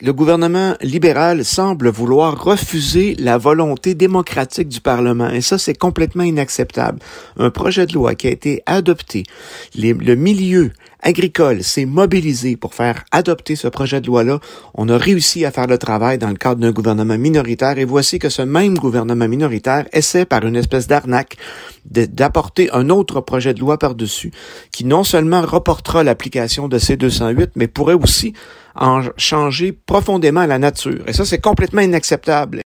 le gouvernement libéral semble vouloir refuser la volonté démocratique du Parlement. Et ça, c'est complètement inacceptable. Un projet de loi qui a été adopté, le milieu agricole s'est mobilisé pour faire adopter ce projet de loi-là. On a réussi à faire le travail dans le cadre d'un gouvernement minoritaire et voici que ce même gouvernement minoritaire essaie par une espèce d'arnaque d'apporter un autre projet de loi par-dessus qui non seulement reportera l'application de C208, mais pourrait aussi en changer profondément la nature. Et ça, c'est complètement inacceptable.